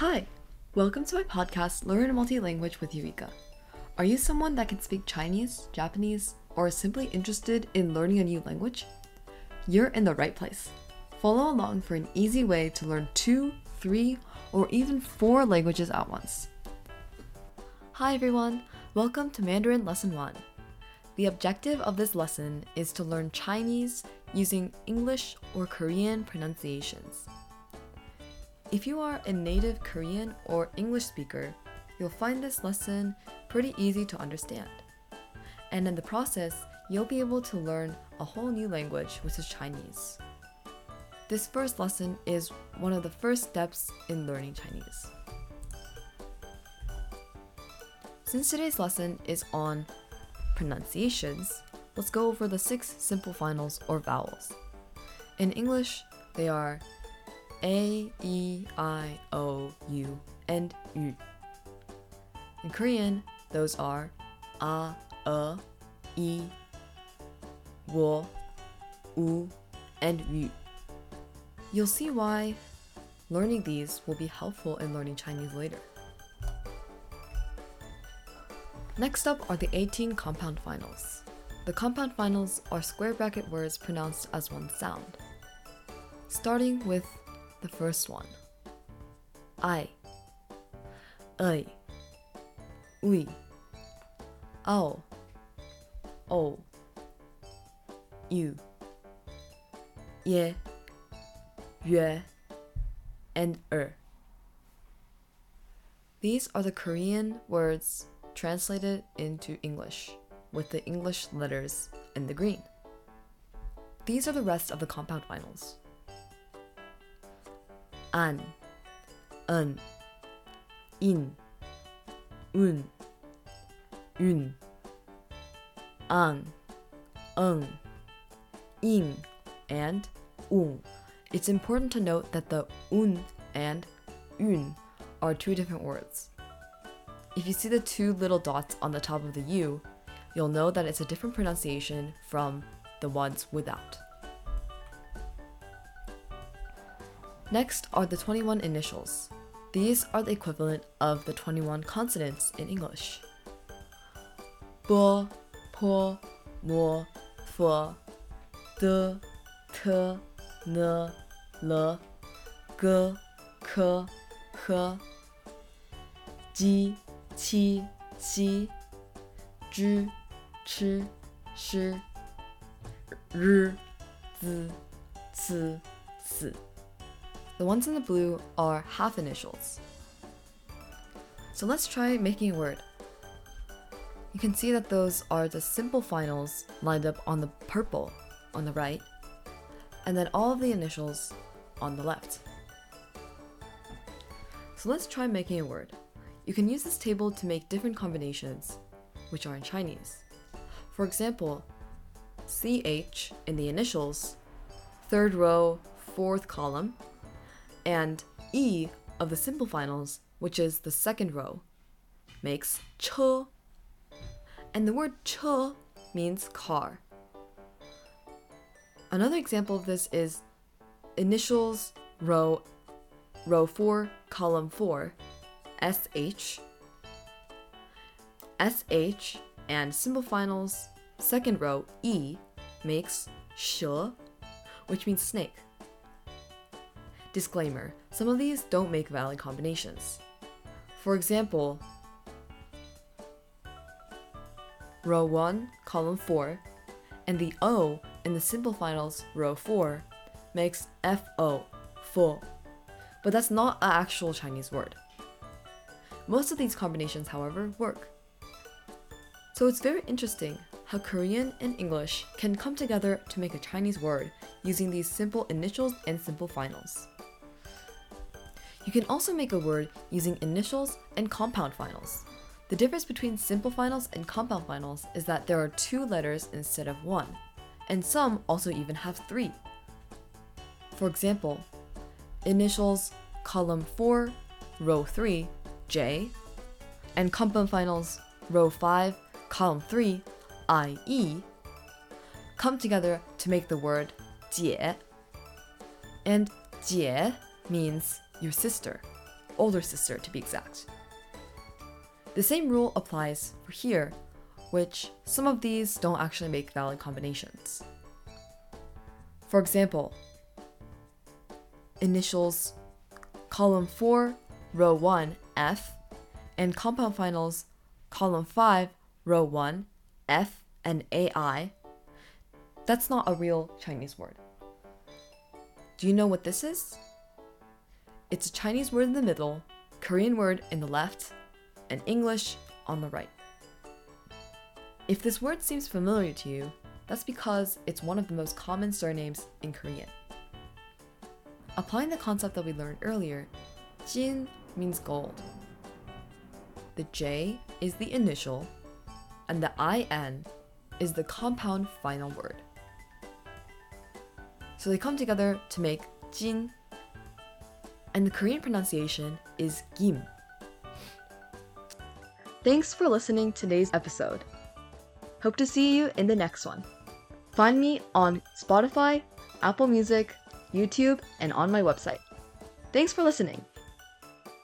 Hi, welcome to my podcast, Learn Multi-Language with Eureka. Are you someone that can speak Chinese, Japanese, or simply interested in learning a new language? You're in the right place. Follow along for an easy way to learn two, three, or even four languages at once. Hi everyone, welcome to Mandarin Lesson 1. The objective of this lesson is to learn Chinese using English or Korean pronunciations. If you are a native Korean or English speaker, you'll find this lesson pretty easy to understand. And in the process, you'll be able to learn a whole new language, which is Chinese. This first lesson is one of the first steps in learning Chinese. Since today's lesson is on pronunciations, let's go over the six simple finals or vowels. In English, they are A, E, I, O, U, and U. In Korean, those are A, E, I, Wo, U, and U. You'll see why learning these will be helpful in learning Chinese later. Next up are the 18 compound finals. The compound finals are square bracket words pronounced as one sound. Starting with the first one. I. Ei. Ui. Ao. O. You. Ye. Yue. And er. These are the Korean words translated into English, with the English letters in the green. These are the rest of the compound finals. An, un, in, un, un, ang, ung, ing, and ung. It's important to note that the un and un are two different words. If you see the two little dots on the top of the U, you'll know that it's a different pronunciation from the ones without. Next are the 21 initials. These are the equivalent of the 21 consonants in English. b, p, m, f, d, t, n, l, g, k, h, j, chi. The ones in the blue are half initials. So let's try making a word. You can see that those are the simple finals lined up on the purple on the right, and then all of the initials on the left. So let's try making a word. You can use this table to make different combinations, which are in Chinese. For example, CH in the initials, third row, fourth column, and E of the simple finals, which is the second row, makes ch. And the word ch means car. Another example of this is initials row row 4 column 4 SH, SH, and simple finals, second row E makes sh, which means snake. Disclaimer some of these don't make valid combinations. For example, row 1, column 4, and the O in the simple finals, row 4, makes FO, fo. But that's not an actual Chinese word. Most of these combinations, however, work. So it's very interesting how Korean and English can come together to make a Chinese word using these simple initials and simple finals. You can also make a word using initials and compound finals. The difference between simple finals and compound finals is that there are two letters instead of one, and some also even have three. For example, initials column 4, row 3 J, and compound finals row 5, column 3, IE, come together to make the word 姐. And 姐 means your sister. older sister to be exact. The same rule applies for here, which some of these don't actually make valid combinations. For example, initials column 4, row 1, F, and compound finals column 5, row 1, F and AI. That's not a real Chinese word. Do you know what this is? It's a Chinese word in the middle, Korean word in the left, and English on the right. If this word seems familiar to you, that's because it's one of the most common surnames in Korean. Applying the concept that we learned earlier, Jin means gold. The J is the initial, and the IN is the compound final word. So they come together to make Jin, and the Korean pronunciation is Gim. Thanks for listening to today's episode. Hope to see you in the next one. Find me on Spotify, Apple Music, YouTube, and on my website. Thanks for listening.